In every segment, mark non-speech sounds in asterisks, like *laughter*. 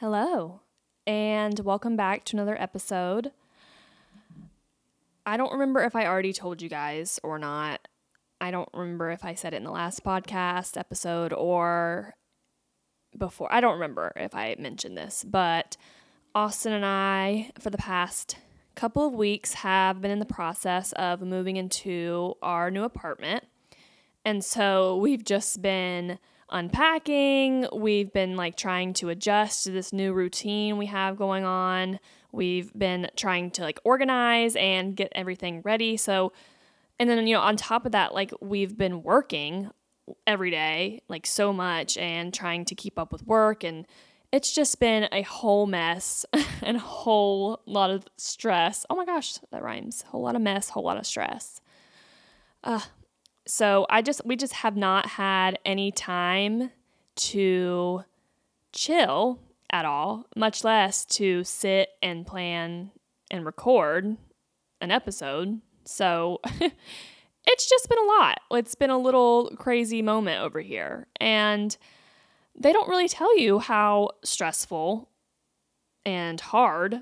Hello, and welcome back to another episode. I don't remember if I already told you guys or not. I don't remember if I said it in the last podcast episode or before. I don't remember if I mentioned this, but Austin and I, for the past couple of weeks, have been in the process of moving into our new apartment. And so we've just been unpacking. We've been like trying to adjust to this new routine we have going on. We've been trying to like organize and get everything ready. So, and then, you know, on top of that, like we've been working every day, like so much, and trying to keep up with work. And it's just been a whole mess *laughs* and a whole lot of stress. Oh my gosh, that rhymes. Whole lot of mess, whole lot of stress. Uh, so I just, we just have not had any time to chill at all, much less to sit and plan and record an episode. So *laughs* it's just been a lot. It's been a little crazy moment over here. And they don't really tell you how stressful and hard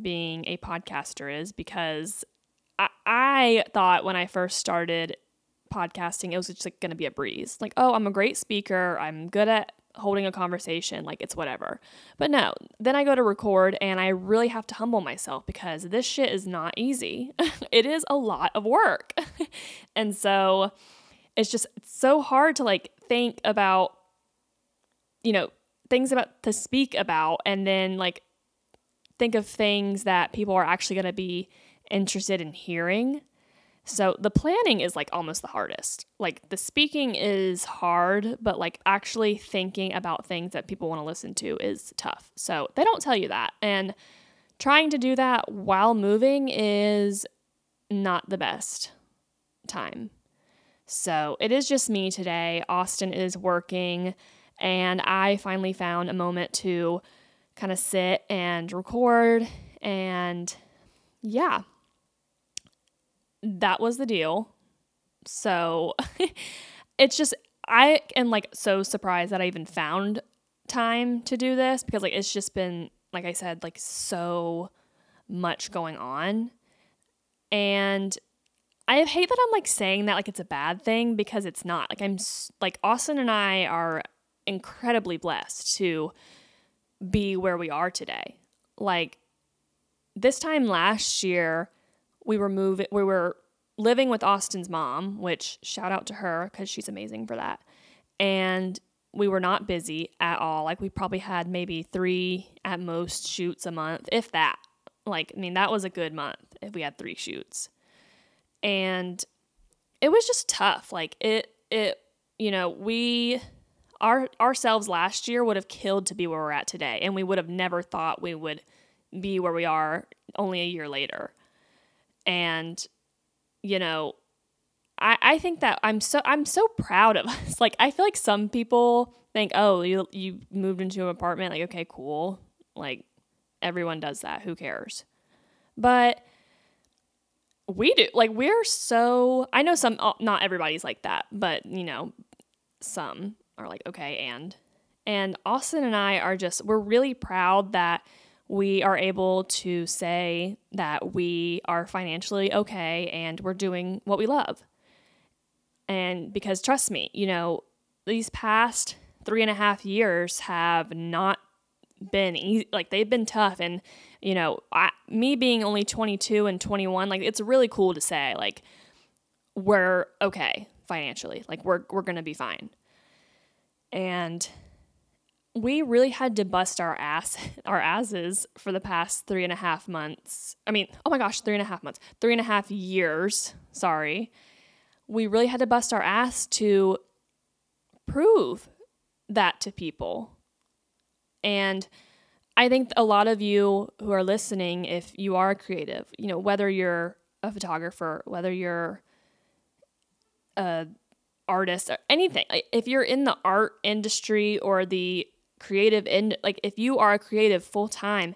being a podcaster is because I, thought when I first started podcasting, it was just like going to be a breeze. Like, oh, I'm a great speaker. I'm good at holding a conversation, like it's whatever. But no, then I go to record and I really have to humble myself because this shit is not easy. *laughs* it is a lot of work. *laughs* and so it's just it's so hard to like think about you know, things about to speak about and then like think of things that people are actually going to be interested in hearing so the planning is like almost the hardest. Like the speaking is hard, but like actually thinking about things that people want to listen to is tough. So they don't tell you that. And trying to do that while moving is not the best time. So it is just me today. Austin is working, and I finally found a moment to kind of sit and record. And yeah, that was the deal. So *laughs* it's just, I am like so surprised that I even found time to do this because like it's just been, like I said, like so much going on. And I hate that I'm like saying that like it's a bad thing because it's not. Like I'm like Austin and I are incredibly blessed to be where we are today. Like this time last year, we were moving we were living with Austin's mom, which shout out to her cuz she's amazing for that. And we were not busy at all. Like we probably had maybe 3 at most shoots a month, if that. Like I mean that was a good month if we had 3 shoots. And it was just tough. Like it it you know, we our ourselves last year would have killed to be where we're at today and we would have never thought we would be where we are only a year later. And, you know, I, I think that I'm so I'm so proud of *laughs* us. Like I feel like some people think, oh, you you moved into an apartment, like, okay, cool. Like everyone does that. Who cares? But we do. Like we're so I know some uh, not everybody's like that, but you know, some are like, okay, and and Austin and I are just we're really proud that we are able to say that we are financially okay and we're doing what we love. And because trust me, you know, these past three and a half years have not been easy. Like they've been tough. And, you know, I, me being only 22 and 21, like it's really cool to say, like, we're okay financially. Like we're, we're going to be fine. And we really had to bust our ass *laughs* our asses for the past three and a half months. I mean, oh my gosh, three and a half months, three and a half years. Sorry. We really had to bust our ass to prove that to people. And I think a lot of you who are listening, if you are a creative, you know, whether you're a photographer, whether you're a artist or anything, if you're in the art industry or the creative and like if you are a creative full time,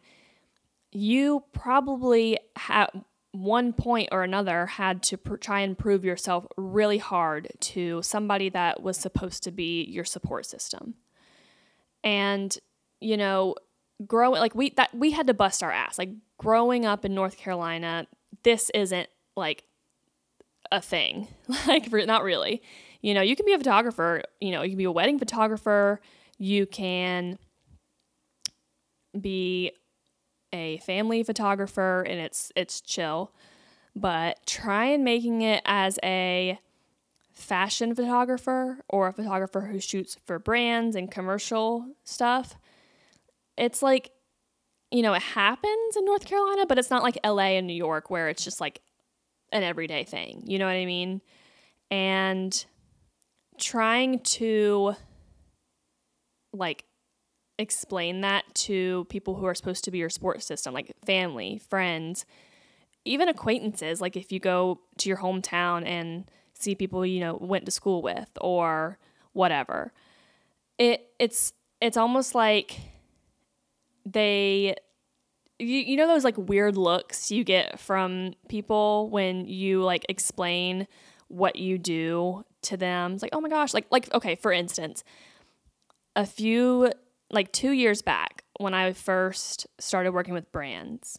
you probably at one point or another had to pr- try and prove yourself really hard to somebody that was supposed to be your support system. And you know, growing like we that we had to bust our ass. Like growing up in North Carolina, this isn't like a thing. *laughs* like not really. You know, you can be a photographer, you know, you can be a wedding photographer, you can be a family photographer and it's it's chill. But try and making it as a fashion photographer or a photographer who shoots for brands and commercial stuff. It's like you know, it happens in North Carolina, but it's not like LA and New York where it's just like an everyday thing. You know what I mean? And trying to like explain that to people who are supposed to be your support system, like family, friends, even acquaintances. Like if you go to your hometown and see people you know went to school with or whatever, it it's it's almost like they you, you know those like weird looks you get from people when you like explain what you do to them. It's like, oh my gosh, like like okay, for instance, a few like 2 years back when I first started working with brands,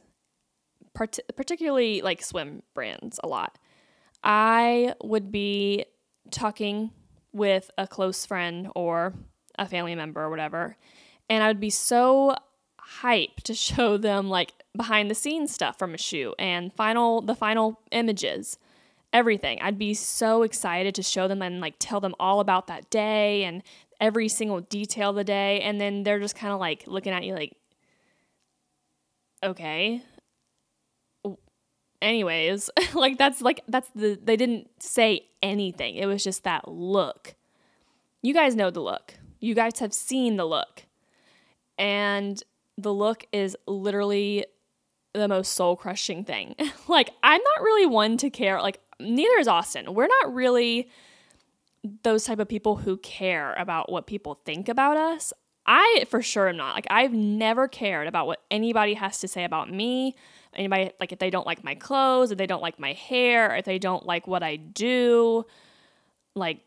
part- particularly like swim brands a lot. I would be talking with a close friend or a family member or whatever, and I would be so hyped to *laughs* show them like behind the scenes stuff from a shoot and final the final images everything. I'd be so excited to show them and like tell them all about that day and every single detail of the day. And then they're just kind of like looking at you like, okay. Anyways, *laughs* like that's like, that's the, they didn't say anything. It was just that look. You guys know the look. You guys have seen the look. And the look is literally the most soul crushing thing. *laughs* like, I'm not really one to care. Like, neither is Austin. We're not really those type of people who care about what people think about us. I for sure am not. Like I've never cared about what anybody has to say about me. Anybody like if they don't like my clothes, if they don't like my hair, if they don't like what I do, like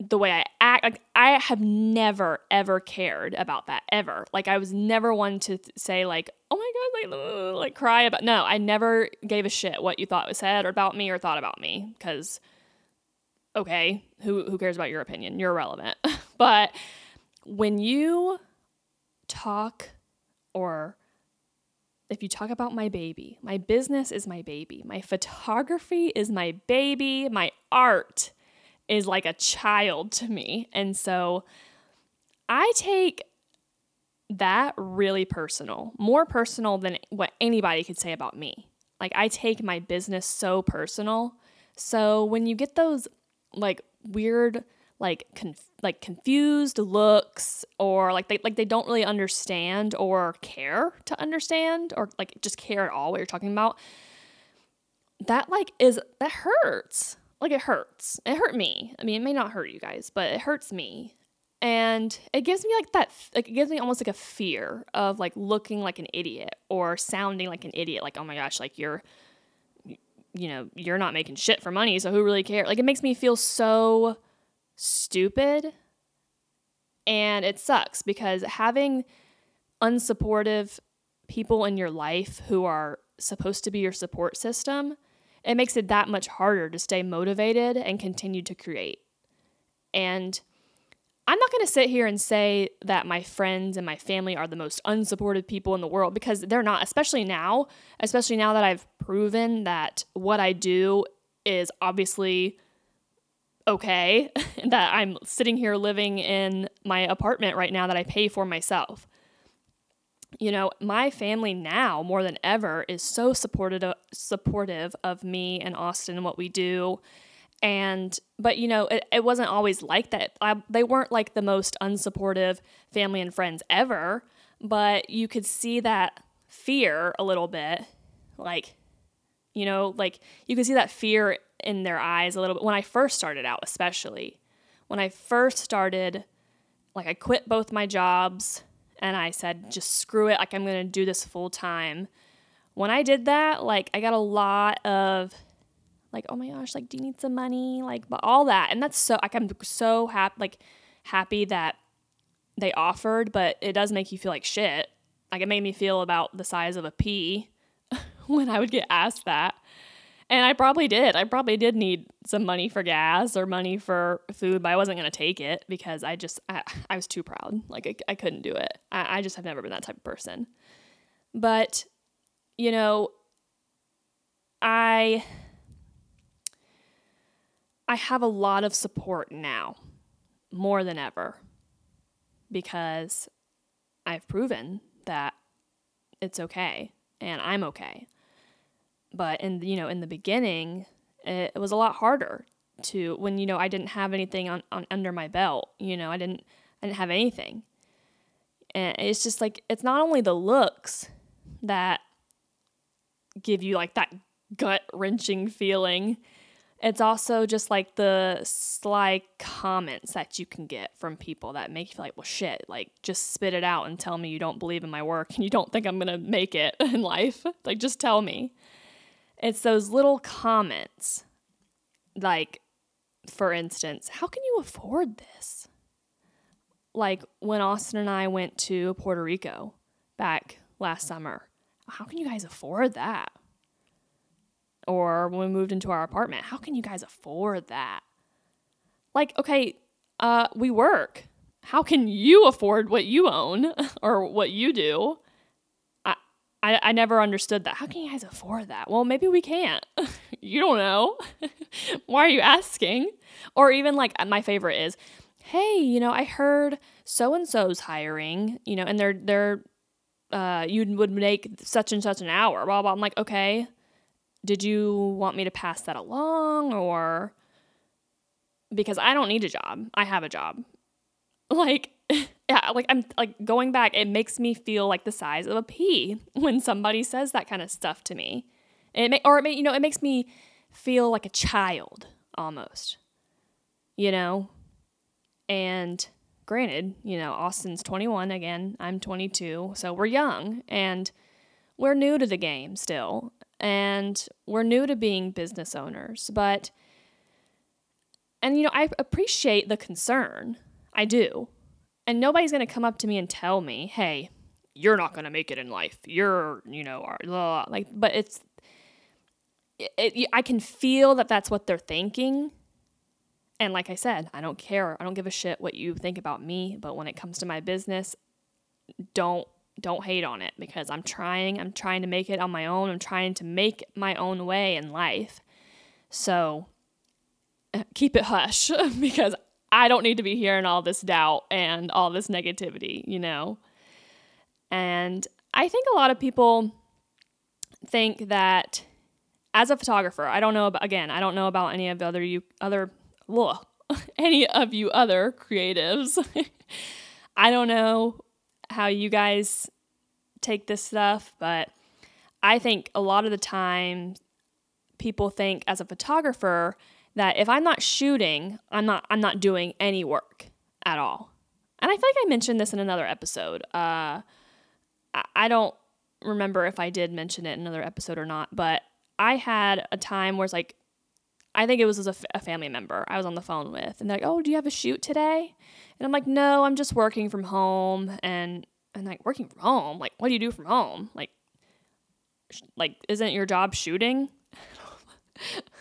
the way I act. Like I have never ever cared about that ever. Like I was never one to th- say like, "Oh my god, like like cry about." No, I never gave a shit what you thought was said or about me or thought about me cuz okay, who who cares about your opinion? You're irrelevant. *laughs* but when you talk or if you talk about my baby, my business is my baby. My photography is my baby. My art is like a child to me. And so I take that really personal, more personal than what anybody could say about me. Like I take my business so personal. So when you get those like weird like conf- like confused looks or like they like they don't really understand or care to understand or like just care at all what you're talking about that like is that hurts like it hurts. It hurt me. I mean, it may not hurt you guys, but it hurts me. And it gives me like that like it gives me almost like a fear of like looking like an idiot or sounding like an idiot like oh my gosh, like you're you know, you're not making shit for money, so who really cares? Like it makes me feel so stupid. And it sucks because having unsupportive people in your life who are supposed to be your support system it makes it that much harder to stay motivated and continue to create. And I'm not going to sit here and say that my friends and my family are the most unsupported people in the world because they're not, especially now, especially now that I've proven that what I do is obviously okay, *laughs* that I'm sitting here living in my apartment right now that I pay for myself you know, my family now more than ever is so supportive uh, supportive of me and Austin and what we do. And but you know, it, it wasn't always like that. I, they weren't like the most unsupportive family and friends ever, but you could see that fear a little bit like you know, like you could see that fear in their eyes a little bit when I first started out, especially. When I first started like I quit both my jobs and I said, just screw it, like I'm gonna do this full time. When I did that, like I got a lot of like, oh my gosh, like, do you need some money? Like, but all that. And that's so like I'm so happy like happy that they offered, but it does make you feel like shit. Like it made me feel about the size of a pea *laughs* when I would get asked that. And I probably did. I probably did need some money for gas or money for food, but I wasn't going to take it because I just, I, I was too proud. Like, I, I couldn't do it. I, I just have never been that type of person. But, you know, I, I have a lot of support now, more than ever, because I've proven that it's okay and I'm okay. But in you know in the beginning, it, it was a lot harder to when you know I didn't have anything on, on under my belt. You know I didn't I didn't have anything, and it's just like it's not only the looks that give you like that gut wrenching feeling. It's also just like the sly comments that you can get from people that make you feel like, well, shit, like just spit it out and tell me you don't believe in my work and you don't think I'm gonna make it *laughs* in life. Like, just tell me. It's those little comments, like, for instance, how can you afford this? Like when Austin and I went to Puerto Rico back last summer, how can you guys afford that? Or when we moved into our apartment, how can you guys afford that? Like, okay, uh, we work. How can you afford what you own *laughs* or what you do? I, I never understood that. How can you guys afford that? Well, maybe we can't. *laughs* you don't know. *laughs* Why are you asking? Or even like my favorite is, hey, you know, I heard so and so's hiring, you know, and they're they're uh you would make such and such an hour, blah blah. I'm like, okay. Did you want me to pass that along or because I don't need a job. I have a job. Like *laughs* yeah, like I'm like going back, it makes me feel like the size of a pea *laughs* when somebody says that kind of stuff to me. It may, or it may, you know, it makes me feel like a child almost. You know? And granted, you know, Austin's 21 again, I'm 22, so we're young and we're new to the game still. And we're new to being business owners, but and you know, I appreciate the concern. I do and nobody's going to come up to me and tell me, hey, you're not going to make it in life. You're, you know, blah, like, but it's, it, it, I can feel that that's what they're thinking. And like I said, I don't care. I don't give a shit what you think about me. But when it comes to my business, don't don't hate on it because I'm trying. I'm trying to make it on my own. I'm trying to make my own way in life. So uh, keep it hush *laughs* because I don't need to be hearing all this doubt and all this negativity, you know? And I think a lot of people think that as a photographer, I don't know about, again, I don't know about any of the other you other ugh, *laughs* any of you other creatives. *laughs* I don't know how you guys take this stuff, but I think a lot of the time people think as a photographer that if I'm not shooting, I'm not I'm not doing any work at all. And I feel like I mentioned this in another episode. Uh, I don't remember if I did mention it in another episode or not, but I had a time where it's like, I think it was as a, f- a family member I was on the phone with, and they're like, "Oh, do you have a shoot today?" And I'm like, "No, I'm just working from home." And and like working from home, like what do you do from home? Like, sh- like isn't your job shooting? *laughs*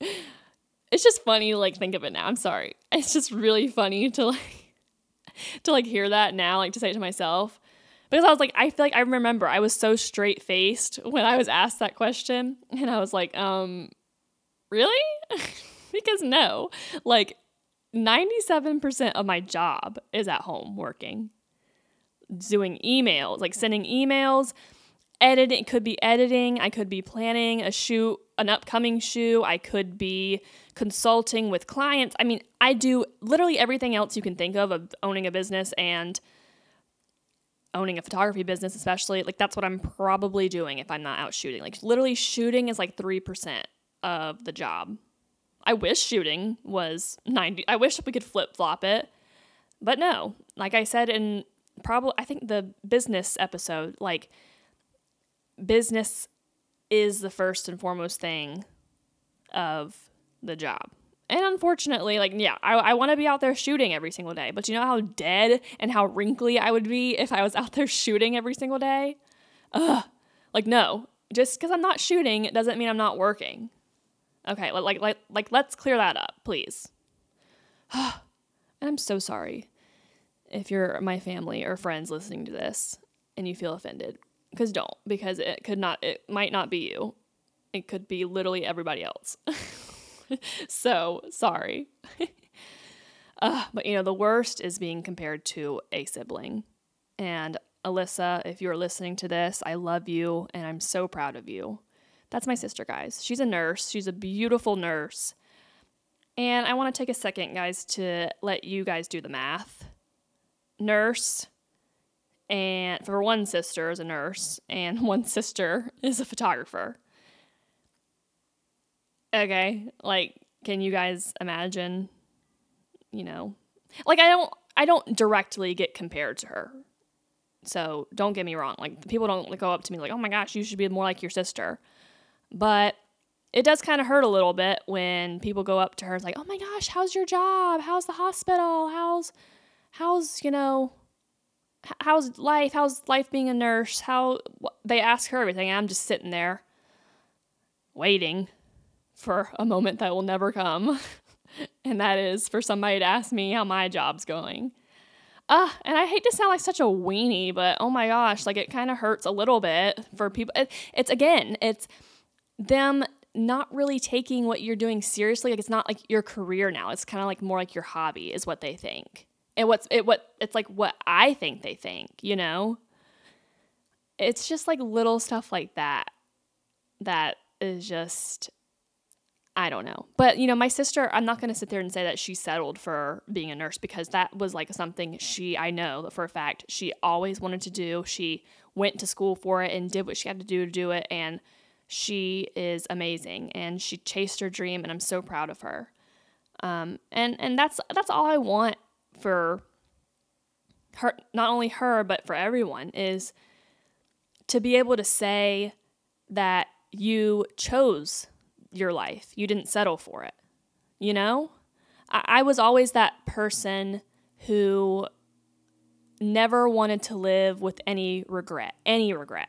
it's just funny to like think of it now. I'm sorry. It's just really funny to like *laughs* to like hear that now, like to say it to myself. Because I was like, I feel like I remember I was so straight faced when I was asked that question. And I was like, um, really? *laughs* because no. Like 97% of my job is at home working. Doing emails, like sending emails, editing could be editing, I could be planning a shoot an upcoming shoe. I could be consulting with clients. I mean, I do literally everything else you can think of of owning a business and owning a photography business, especially. Like, that's what I'm probably doing if I'm not out shooting. Like, literally, shooting is like 3% of the job. I wish shooting was 90. I wish we could flip flop it. But no, like I said in probably, I think the business episode, like, business is the first and foremost thing of the job. And unfortunately, like, yeah, I, I want to be out there shooting every single day. But you know how dead and how wrinkly I would be if I was out there shooting every single day? Ugh. Like, no. Just because I'm not shooting doesn't mean I'm not working. Okay, like, like, like, let's clear that up, please. *sighs* and I'm so sorry if you're my family or friends listening to this and you feel offended. Because don't, because it could not, it might not be you. It could be literally everybody else. *laughs* so sorry. *laughs* uh, but you know, the worst is being compared to a sibling. And Alyssa, if you're listening to this, I love you and I'm so proud of you. That's my sister, guys. She's a nurse, she's a beautiful nurse. And I want to take a second, guys, to let you guys do the math. Nurse, and for one sister is a nurse, and *laughs* one sister is a photographer. Okay, like, can you guys imagine? You know, like I don't, I don't directly get compared to her. So don't get me wrong. Like people don't go up to me like, "Oh my gosh, you should be more like your sister," but it does kind of hurt a little bit when people go up to her. and like, "Oh my gosh, how's your job? How's the hospital? How's, how's you know, how's life? How's life being a nurse? How they ask her everything. I'm just sitting there waiting for a moment that will never come. *laughs* and that is for somebody to ask me how my job's going. Uh, and I hate to sound like such a weenie, but oh my gosh, like it kind of hurts a little bit for people. It, it's again, it's them not really taking what you're doing seriously. Like it's not like your career now. It's kind of like more like your hobby is what they think. And what's it what it's like what I think they think, you know? It's just like little stuff like that that is just I don't know. But, you know, my sister, I'm not going to sit there and say that she settled for being a nurse because that was like something she, I know for a fact, she always wanted to do. She went to school for it and did what she had to do to do it. And she is amazing and she chased her dream and I'm so proud of her. Um, and, and that's, that's all I want for her, not only her, but for everyone is to be able to say that you chose your life. You didn't settle for it. You know? I, I was always that person who never wanted to live with any regret, any regret.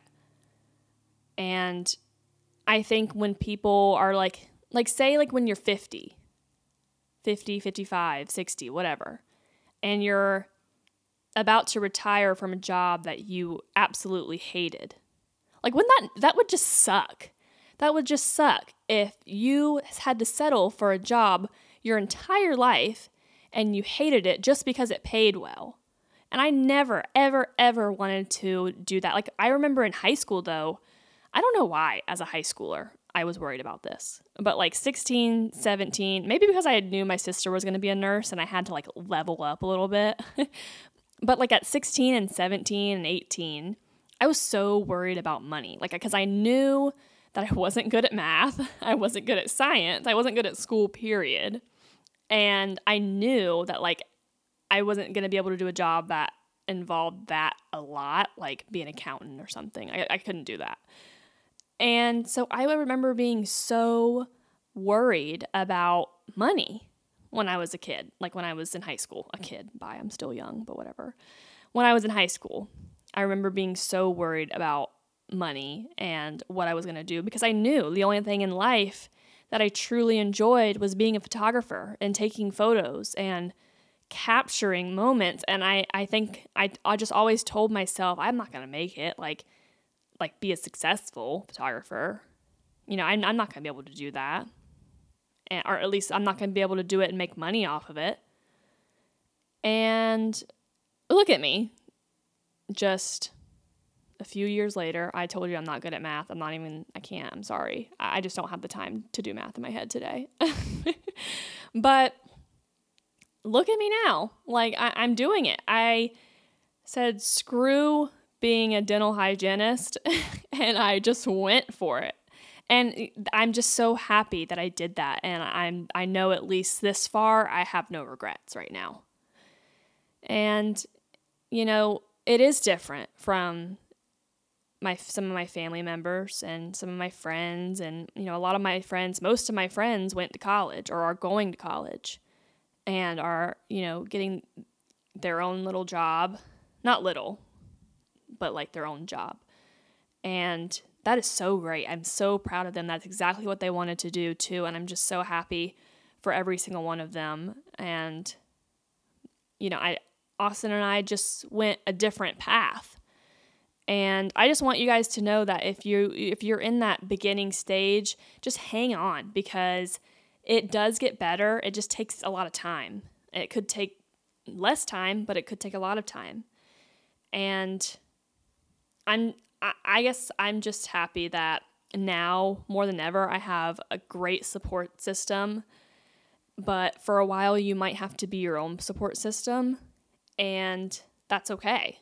And I think when people are like, like, say, like when you're 50, 50, 55, 60, whatever, and you're about to retire from a job that you absolutely hated. Like, wouldn't that, that would just suck. That would just suck if you had to settle for a job your entire life and you hated it just because it paid well. And I never, ever, ever wanted to do that. Like, I remember in high school, though, I don't know why, as a high schooler, I was worried about this. But like 16, 17, maybe because I knew my sister was going to be a nurse and I had to like level up a little bit. *laughs* but like at 16 and 17 and 18, I was so worried about money. Like, because I knew that I wasn't good at math, *laughs* I wasn't good at science, I wasn't good at school, period. And I knew that like I wasn't going to be able to do a job that involved that a lot, like be an accountant or something. I, I couldn't do that. And so I remember being so worried about money when I was a kid, like when I was in high school. A kid, by I'm still young, but whatever. When I was in high school, I remember being so worried about money and what I was going to do because I knew the only thing in life that I truly enjoyed was being a photographer and taking photos and capturing moments and I I think I I just always told myself I'm not going to make it like like be a successful photographer. You know, I'm, I'm not going to be able to do that. And, or at least I'm not going to be able to do it and make money off of it. And look at me. Just a few years later, I told you I'm not good at math. I'm not even, I can't, I'm sorry. I just don't have the time to do math in my head today. *laughs* but look at me now. Like, I, I'm doing it. I said, screw being a dental hygienist, *laughs* and I just went for it. And I'm just so happy that I did that. And I'm, I know at least this far, I have no regrets right now. And, you know, it is different from my some of my family members and some of my friends and you know a lot of my friends most of my friends went to college or are going to college and are you know getting their own little job not little but like their own job and that is so great i'm so proud of them that's exactly what they wanted to do too and i'm just so happy for every single one of them and you know i austin and i just went a different path and I just want you guys to know that if you if you're in that beginning stage, just hang on because it does get better. It just takes a lot of time. It could take less time, but it could take a lot of time. And I'm I guess I'm just happy that now more than ever I have a great support system. But for a while you might have to be your own support system and that's okay.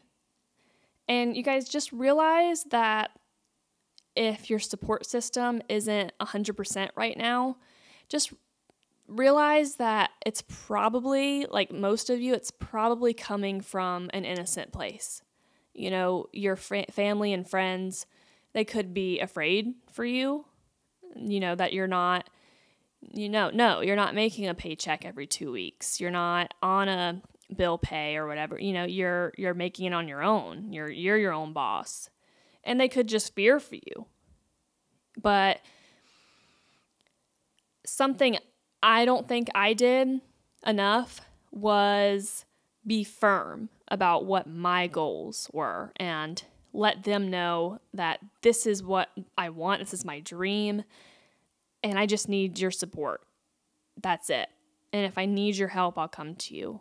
And you guys just realize that if your support system isn't 100% right now, just realize that it's probably, like most of you, it's probably coming from an innocent place. You know, your fr- family and friends, they could be afraid for you, you know, that you're not you know, no, you're not making a paycheck every 2 weeks. You're not on a bill pay or whatever. You know you're you're making it on your own. You're you're your own boss. And they could just fear for you. But something i don't think i did enough was be firm about what my goals were and let them know that this is what i want this is my dream and i just need your support that's it and if i need your help i'll come to you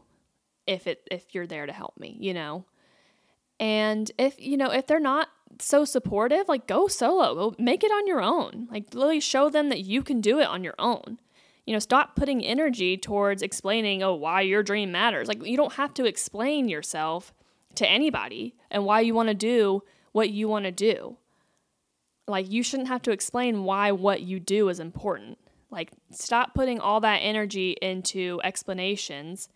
if it if you're there to help me, you know. And if you know if they're not so supportive, like go solo, go make it on your own. Like really show them that you can do it on your own. You know, stop putting energy towards explaining, oh, why your dream matters. Like you don't have to explain yourself to anybody and why you want to do what you want to do. Like you shouldn't have to explain why what you do is important. Like stop putting all that energy into explanations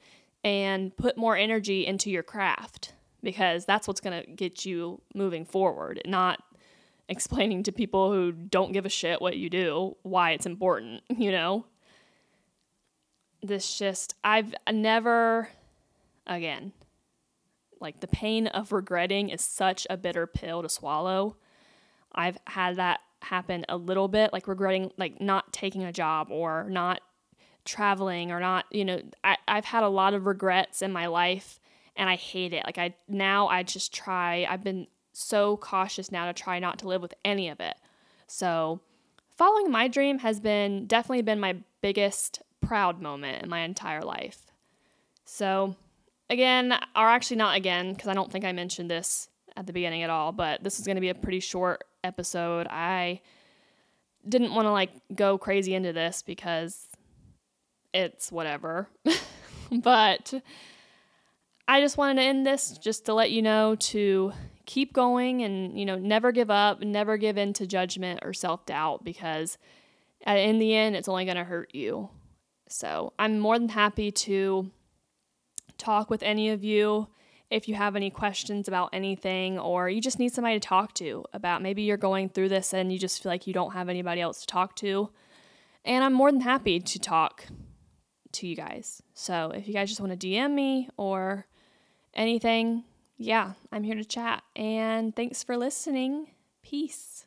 and put more energy into your craft because that's what's going to get you moving forward, not explaining to people who don't give a shit what you do why it's important, *laughs* you know? This just, I've never, again, like the pain of regretting is such a bitter pill to swallow. I've had that happen a little bit, like regretting, like not taking a job or not traveling or not, you know, I, I've had a lot of regrets in my life and I hate it. Like I now I just try, I've been so cautious now to try not to live with any of it. So following my dream has been definitely been my biggest proud moment in my entire life. So again, or actually not again, because I don't think I mentioned this at the beginning at all, but this is going to be a pretty short episode. I didn't want to like go crazy into this because it's whatever. *laughs* but I just wanted to end this just to let you know to keep going and, you know, never give up, never give in to judgment or self doubt because in the end, it's only going to hurt you. So I'm more than happy to talk with any of you if you have any questions about anything or you just need somebody to talk to about maybe you're going through this and you just feel like you don't have anybody else to talk to. And I'm more than happy to talk to you guys. So if you guys just want to DM me or anything, yeah, I'm here to chat. And thanks for listening. Peace.